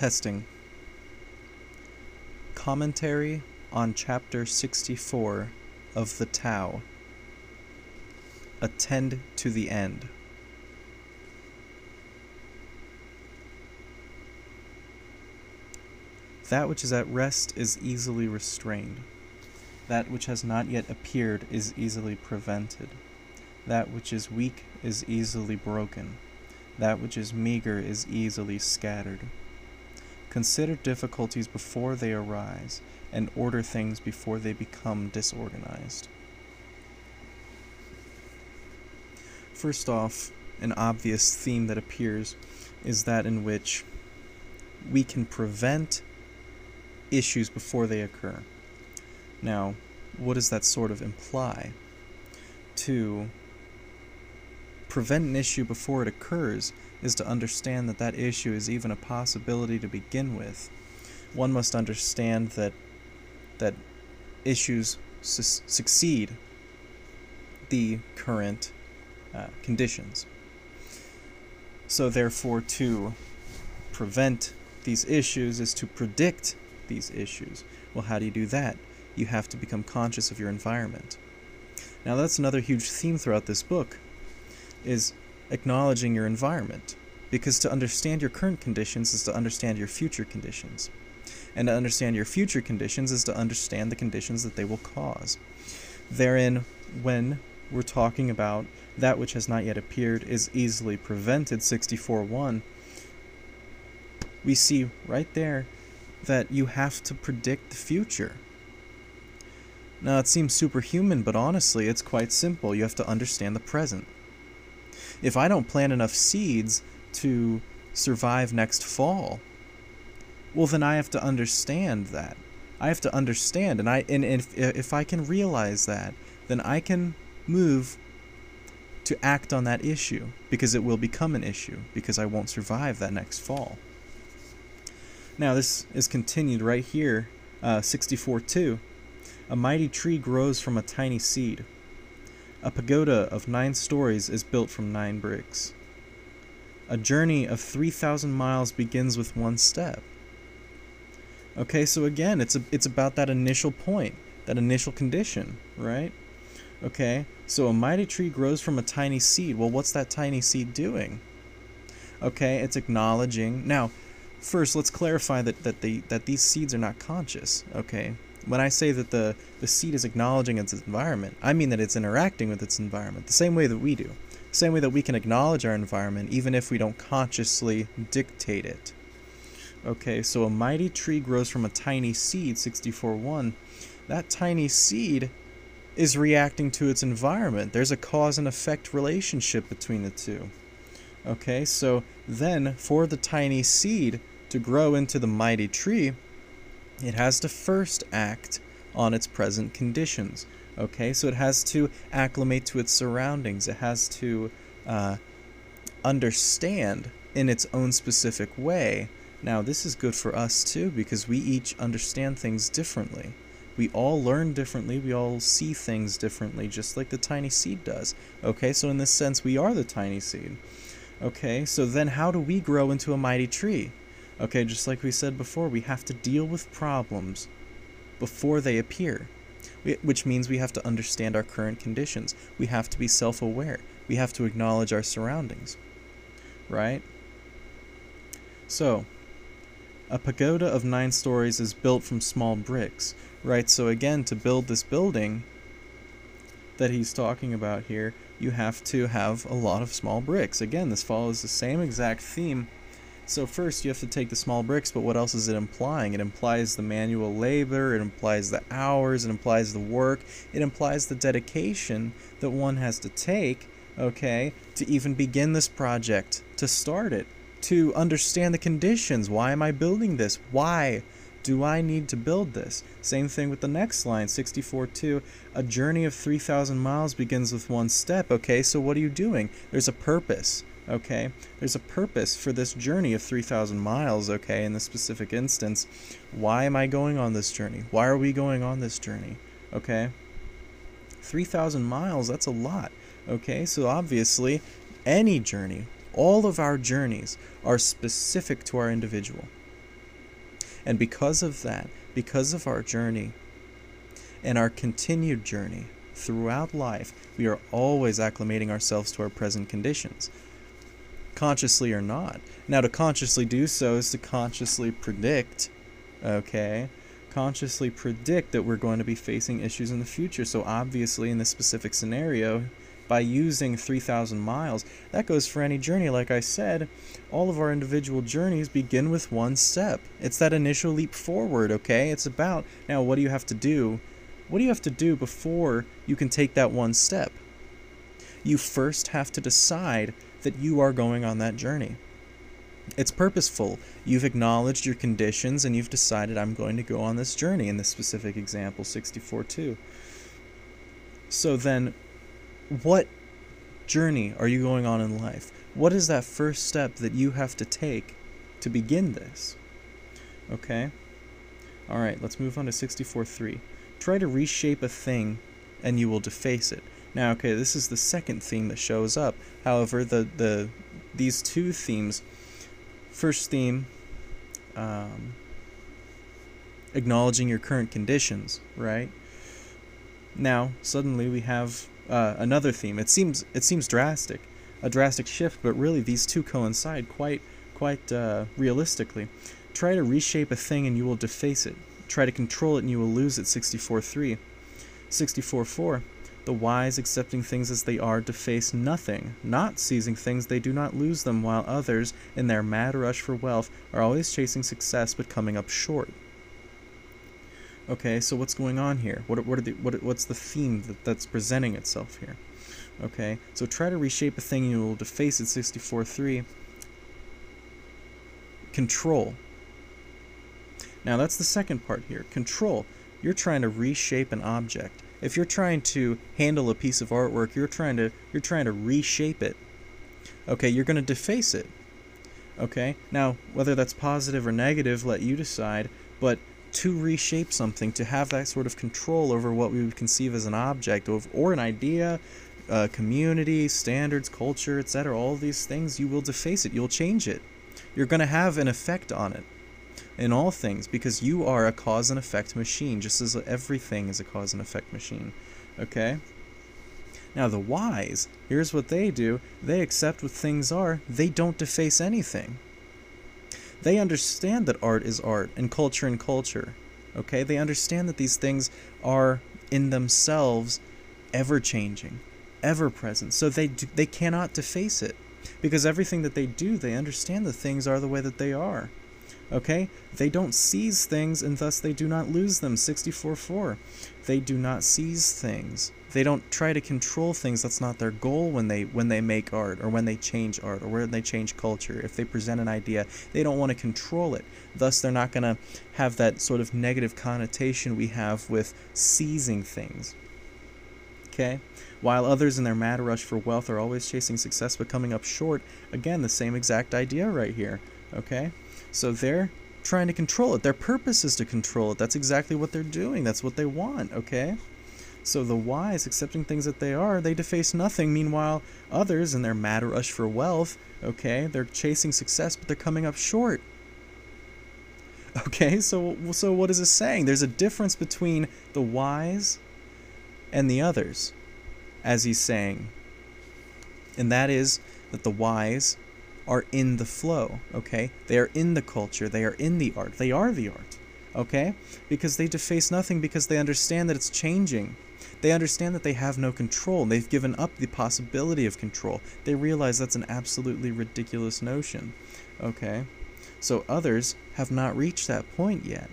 Testing. Commentary on Chapter 64 of the Tao. Attend to the end. That which is at rest is easily restrained. That which has not yet appeared is easily prevented. That which is weak is easily broken. That which is meager is easily scattered. Consider difficulties before they arise, and order things before they become disorganized. First off, an obvious theme that appears is that in which we can prevent issues before they occur. Now, what does that sort of imply? To prevent an issue before it occurs is to understand that that issue is even a possibility to begin with. One must understand that that issues su- succeed the current uh, conditions. So, therefore, to prevent these issues is to predict these issues. Well, how do you do that? You have to become conscious of your environment. Now, that's another huge theme throughout this book is acknowledging your environment. Because to understand your current conditions is to understand your future conditions. And to understand your future conditions is to understand the conditions that they will cause. Therein, when we're talking about that which has not yet appeared is easily prevented, 64 1, we see right there that you have to predict the future. Now, it seems superhuman, but honestly, it's quite simple. You have to understand the present. If I don't plant enough seeds to survive next fall, well, then I have to understand that. I have to understand, and I and if if I can realize that, then I can move to act on that issue because it will become an issue because I won't survive that next fall. Now, this is continued right here, uh, 64 2. A mighty tree grows from a tiny seed. A pagoda of nine stories is built from nine bricks. A journey of 3,000 miles begins with one step. Okay, so again, it's a, it's about that initial point, that initial condition, right? Okay, so a mighty tree grows from a tiny seed. Well, what's that tiny seed doing? Okay, it's acknowledging. Now, first, let's clarify that that the that these seeds are not conscious. Okay, when I say that the, the seed is acknowledging its environment, I mean that it's interacting with its environment the same way that we do. The same way that we can acknowledge our environment even if we don't consciously dictate it. Okay, so a mighty tree grows from a tiny seed, 64.1. That tiny seed is reacting to its environment. There's a cause and effect relationship between the two. Okay, so then for the tiny seed to grow into the mighty tree, it has to first act on its present conditions. Okay, so it has to acclimate to its surroundings. It has to uh, understand in its own specific way. Now, this is good for us too because we each understand things differently. We all learn differently, we all see things differently, just like the tiny seed does. Okay, so in this sense, we are the tiny seed. Okay, so then how do we grow into a mighty tree? Okay, just like we said before, we have to deal with problems before they appear, which means we have to understand our current conditions. We have to be self aware. We have to acknowledge our surroundings. Right? So, a pagoda of nine stories is built from small bricks. Right? So, again, to build this building that he's talking about here, you have to have a lot of small bricks. Again, this follows the same exact theme so first you have to take the small bricks, but what else is it implying? It implies the manual labor, it implies the hours, it implies the work, it implies the dedication that one has to take, okay, to even begin this project, to start it, to understand the conditions. Why am I building this? Why do I need to build this? Same thing with the next line, 64.2. A journey of 3,000 miles begins with one step. Okay, so what are you doing? There's a purpose okay? There's a purpose for this journey of 3,000 miles, okay, in this specific instance. Why am I going on this journey? Why are we going on this journey, okay? 3,000 miles, that's a lot, okay? So obviously, any journey, all of our journeys are specific to our individual. And because of that, because of our journey and our continued journey throughout life, we are always acclimating ourselves to our present conditions, consciously or not. Now, to consciously do so is to consciously predict, okay? Consciously predict that we're going to be facing issues in the future. So, obviously, in this specific scenario, by using 3,000 miles. That goes for any journey. Like I said, all of our individual journeys begin with one step. It's that initial leap forward, okay? It's about, now, what do you have to do? What do you have to do before you can take that one step? You first have to decide that you are going on that journey. It's purposeful. You've acknowledged your conditions and you've decided, I'm going to go on this journey in this specific example, 64 2. So then, what journey are you going on in life? What is that first step that you have to take to begin this? Okay? All right, let's move on to 64.3. Try to reshape a thing and you will deface it. Now, okay, this is the second theme that shows up. However, the, the these two themes, first theme, um, acknowledging your current conditions, right? Now, suddenly we have uh, another theme. It seems it seems drastic, a drastic shift, but really these two coincide quite quite uh, realistically. Try to reshape a thing and you will deface it. Try to control it and you will lose it. 64.3. 64.4. The wise, accepting things as they are, deface nothing, not seizing things, they do not lose them, while others, in their mad rush for wealth, are always chasing success but coming up short. Okay, so what's going on here? What, what, the, what what's the theme that, that's presenting itself here? Okay, so try to reshape a thing you will deface it 64.3. Control. Now that's the second part here. Control. You're trying to reshape an object. If you're trying to handle a piece of artwork, you're trying to you're trying to reshape it. Okay, you're going to deface it. Okay? Now, whether that's positive or negative, let you decide, but to reshape something, to have that sort of control over what we would conceive as an object or an idea, uh, community, standards, culture, etc., all these things, you will deface it. You'll change it. You're going to have an effect on it in all things because you are a cause and effect machine, just as everything is a cause and effect machine. Okay? Now, the wise, here's what they do they accept what things are, they don't deface anything. They understand that art is art and culture and culture. Okay? They understand that these things are in themselves ever changing, ever present. So they do, they cannot deface it because everything that they do, they understand that things are the way that they are. Okay? They don't seize things and thus they do not lose them. 64.4. They do not seize things. They don't try to control things. That's not their goal when they when they make art or when they change art or when they change culture. If they present an idea, they don't want to control it. Thus they're not going to have that sort of negative connotation we have with seizing things. Okay? While others in their mad rush for wealth are always chasing success but coming up short, again the same exact idea right here. Okay? So they're trying to control it. Their purpose is to control it. That's exactly what they're doing. That's what they want, okay? So the wise, accepting things that they are, they deface nothing. Meanwhile, others, in their mad rush for wealth, okay, they're chasing success, but they're coming up short. Okay, so so what is this saying? There's a difference between the wise and the others, as he's saying. And that is that the wise are in the flow, okay? They are in the culture, they are in the art, they are the art, okay? Because they deface nothing because they understand that it's changing. They understand that they have no control. They've given up the possibility of control. They realize that's an absolutely ridiculous notion, okay? So others have not reached that point yet.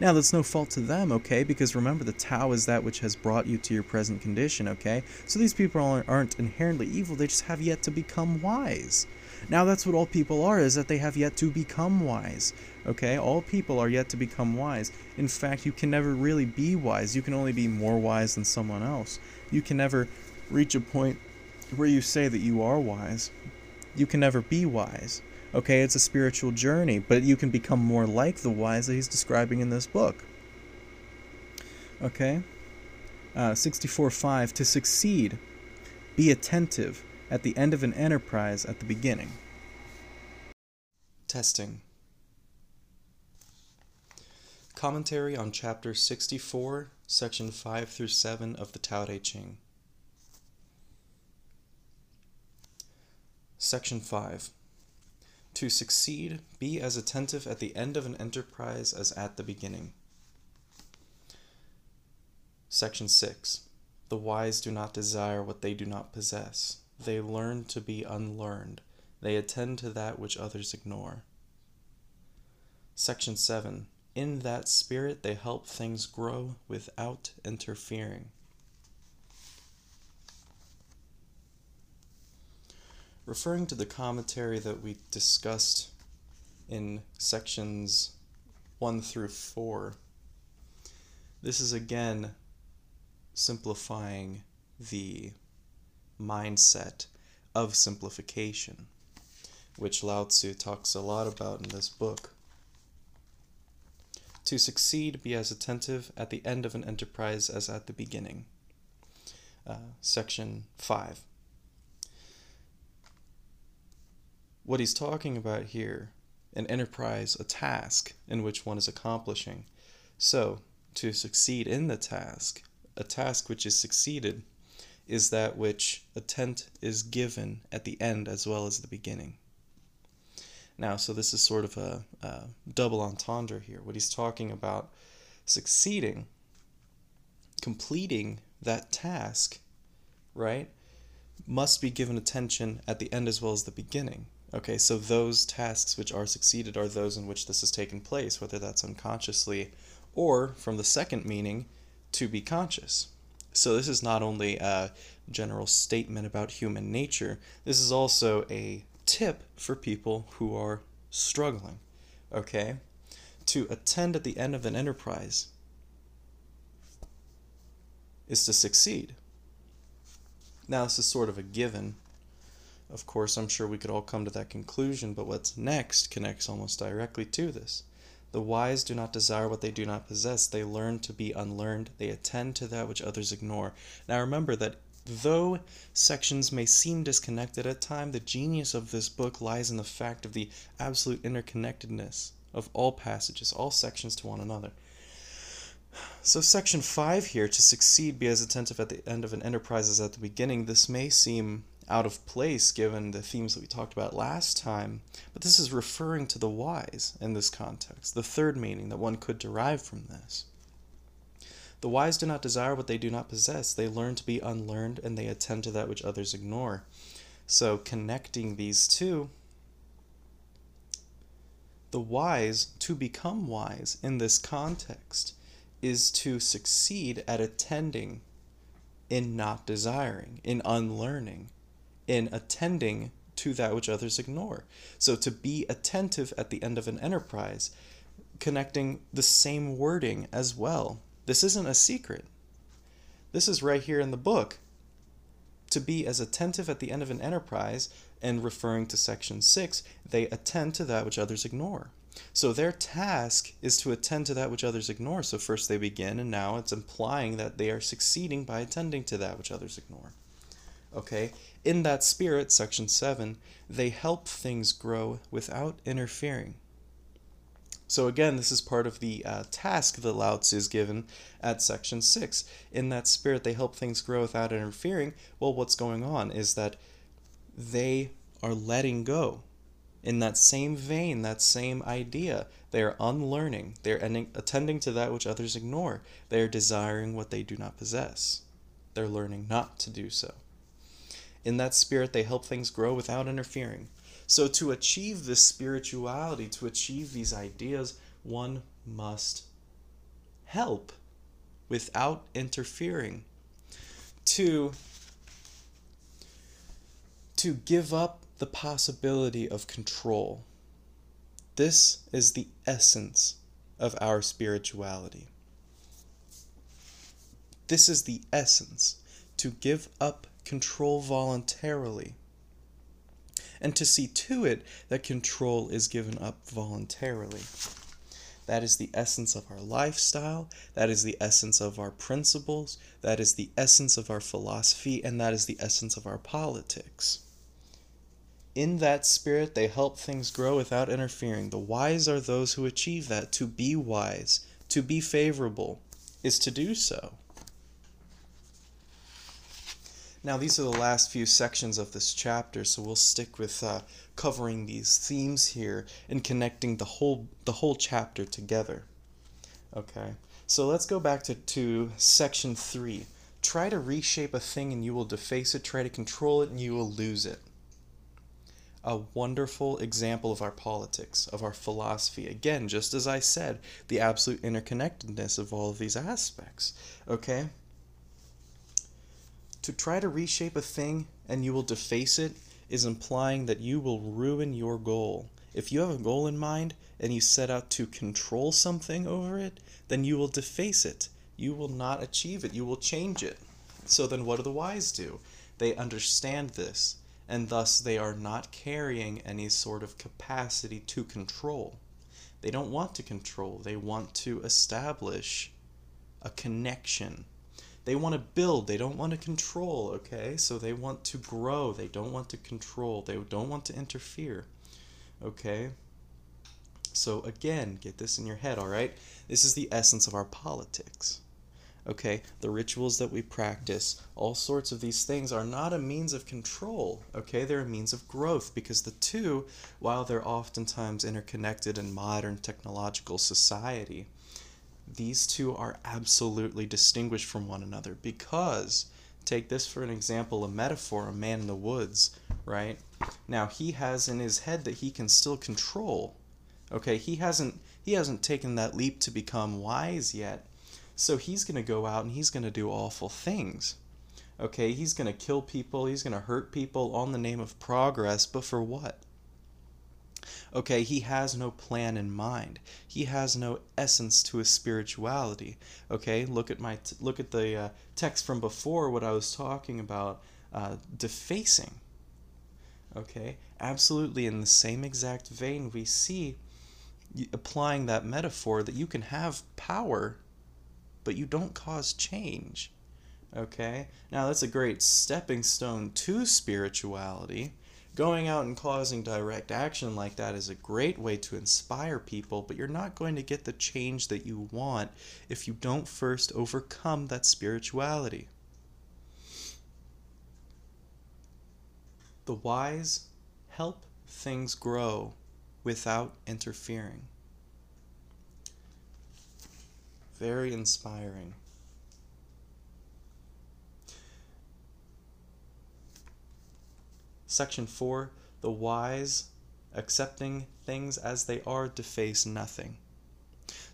Now, that's no fault to them, okay? Because remember, the Tao is that which has brought you to your present condition, okay? So these people aren't inherently evil, they just have yet to become wise. Now that's what all people are, is that they have yet to become wise. Okay? All people are yet to become wise. In fact, you can never really be wise. You can only be more wise than someone else. You can never reach a point where you say that you are wise. You can never be wise. Okay, it's a spiritual journey, but you can become more like the wise that he's describing in this book. Okay? Uh, 64.5 To succeed, be attentive at the end of an enterprise at the beginning. Testing. Commentary on Chapter 64, Section 5 through 7 of the Tao Te Ching. Section 5. To succeed, be as attentive at the end of an enterprise as at the beginning. Section 6. The wise do not desire what they do not possess. They learn to be unlearned. They attend to that which others ignore. Section 7 in that spirit, they help things grow without interfering. Referring to the commentary that we discussed in sections 1 through 4, this is again simplifying the mindset of simplification, which Lao Tzu talks a lot about in this book. To succeed, be as attentive at the end of an enterprise as at the beginning. Uh, section 5. What he's talking about here an enterprise, a task in which one is accomplishing. So, to succeed in the task, a task which is succeeded, is that which attent is given at the end as well as the beginning. Now, so this is sort of a, a double entendre here. What he's talking about succeeding, completing that task, right, must be given attention at the end as well as the beginning. Okay, so those tasks which are succeeded are those in which this has taken place, whether that's unconsciously or, from the second meaning, to be conscious. So this is not only a general statement about human nature, this is also a tip for people who are struggling, okay? To attend at the end of an enterprise is to succeed. Now, this is sort of a given. Of course, I'm sure we could all come to that conclusion, but what's next connects almost directly to this. The wise do not desire what they do not possess. They learn to be unlearned. They attend to that which others ignore. Now remember that Though sections may seem disconnected at times, the genius of this book lies in the fact of the absolute interconnectedness of all passages, all sections to one another. So, section 5 here, to succeed, be as attentive at the end of an enterprise as at the beginning, this may seem out of place given the themes that we talked about last time, but this is referring to the wise in this context, the third meaning that one could derive from this. The wise do not desire what they do not possess. They learn to be unlearned and they attend to that which others ignore. So, connecting these two, the wise, to become wise in this context, is to succeed at attending in not desiring, in unlearning, in attending to that which others ignore. So, to be attentive at the end of an enterprise, connecting the same wording as well this isn't a secret. This is right here in the book. To be as attentive at the end of an enterprise, and referring to section 6, they attend to that which others ignore. So their task is to attend to that which others ignore. So first they begin, and now it's implying that they are succeeding by attending to that which others ignore. Okay? In that spirit, section 7, they help things grow without interfering. So again, this is part of the uh, task that Lao Tzu is given at section 6. In that spirit, they help things grow without interfering. Well, what's going on is that they are letting go. In that same vein, that same idea, they are unlearning. They are attending to that which others ignore. They are desiring what they do not possess. They're learning not to do so. In that spirit, they help things grow without interfering. So, to achieve this spirituality, to achieve these ideas, one must help without interfering. To, to give up the possibility of control. This is the essence of our spirituality. This is the essence to give up control voluntarily and to see to it that control is given up voluntarily. That is the essence of our lifestyle, that is the essence of our principles, that is the essence of our philosophy, and that is the essence of our politics. In that spirit, they help things grow without interfering. The wise are those who achieve that. To be wise, To be favorable is to do so. Now, these are the last few sections of this chapter, so we'll stick with uh, covering these themes here and connecting the whole the whole chapter together. Okay, so let's go back to, to section three. Try to reshape a thing and you will deface it. Try to control it and you will lose it. A wonderful example of our politics, of our philosophy. Again, just as I said, the absolute interconnectedness of all of these aspects. Okay? To try to reshape a thing and you will deface it is implying that you will ruin your goal. If you have a goal in mind and you set out to control something over it, then you will deface it. You will not achieve it. You will change it. So then what do the wise do? They understand this, and thus they are not carrying any sort of capacity to control. They don't want to control, they want to establish a connection they want to build, they don't want to control, okay? So they want to grow, they don't want to control, they don't want to interfere, okay? So again, get this in your head, all right? This is the essence of our politics. Okay, the rituals that we practice, all sorts of these things are not a means of control, okay? They're a means of growth because the two, while they're oftentimes interconnected in modern technological society, these two are absolutely distinguished from one another because take this for an example a metaphor a man in the woods right? Now he has in his head that he can still control okay? He hasn't he hasn't taken that leap to become wise yet. So he's going to go out and he's going to do awful things okay? He's going to kill people he's going to hurt people on the name of progress but for what Okay, he has no plan in mind. He has no essence to his spirituality. Okay, look at my t- look at the uh, text from before what I was talking about uh, defacing. Okay, absolutely in the same exact vein we see applying that metaphor that you can have power but you don't cause change. Okay? Now that's a great stepping stone to spirituality Going out and causing direct action like that is a great way to inspire people, but you're not going to get the change that you want if you don't first overcome that spirituality. The wise help things grow without interfering. Very inspiring. Section 4 The wise, accepting things as they are, deface nothing.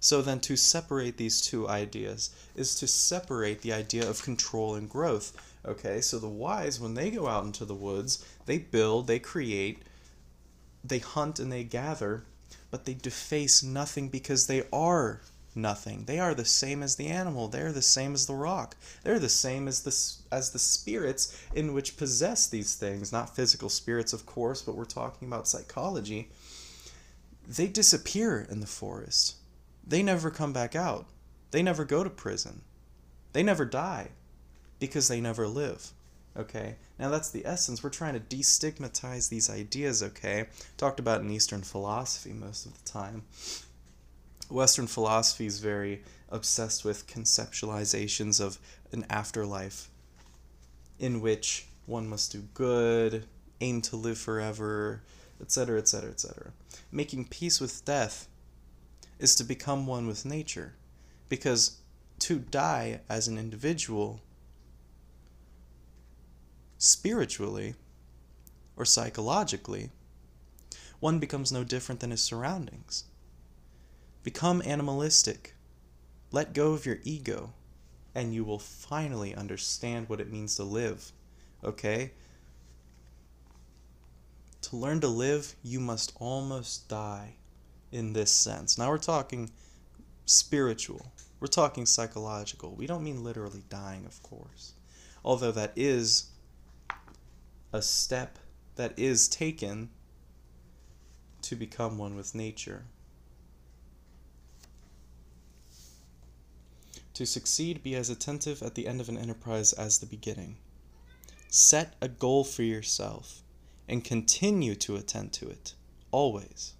So then, to separate these two ideas is to separate the idea of control and growth. Okay, so the wise, when they go out into the woods, they build, they create, they hunt, and they gather, but they deface nothing because they are nothing. They are the same as the animal. They are the same as the rock. They're the same as the as the spirits in which possess these things, not physical spirits of course, but we're talking about psychology. They disappear in the forest. They never come back out. They never go to prison. They never die because they never live. Okay? Now that's the essence. We're trying to destigmatize these ideas, okay? Talked about in Eastern philosophy most of the time. Western philosophy is very obsessed with conceptualizations of an afterlife in which one must do good, aim to live forever, etc., etc., etc. Making peace with death is to become one with nature, because to die as an individual, spiritually or psychologically, one becomes no different than his surroundings. Become animalistic. Let go of your ego, and you will finally understand what it means to live. Okay? To learn to live, you must almost die in this sense. Now we're talking spiritual, we're talking psychological. We don't mean literally dying, of course. Although that is a step that is taken to become one with nature. To succeed, be as attentive at the end of an enterprise as the beginning. Set a goal for yourself and continue to attend to it, always.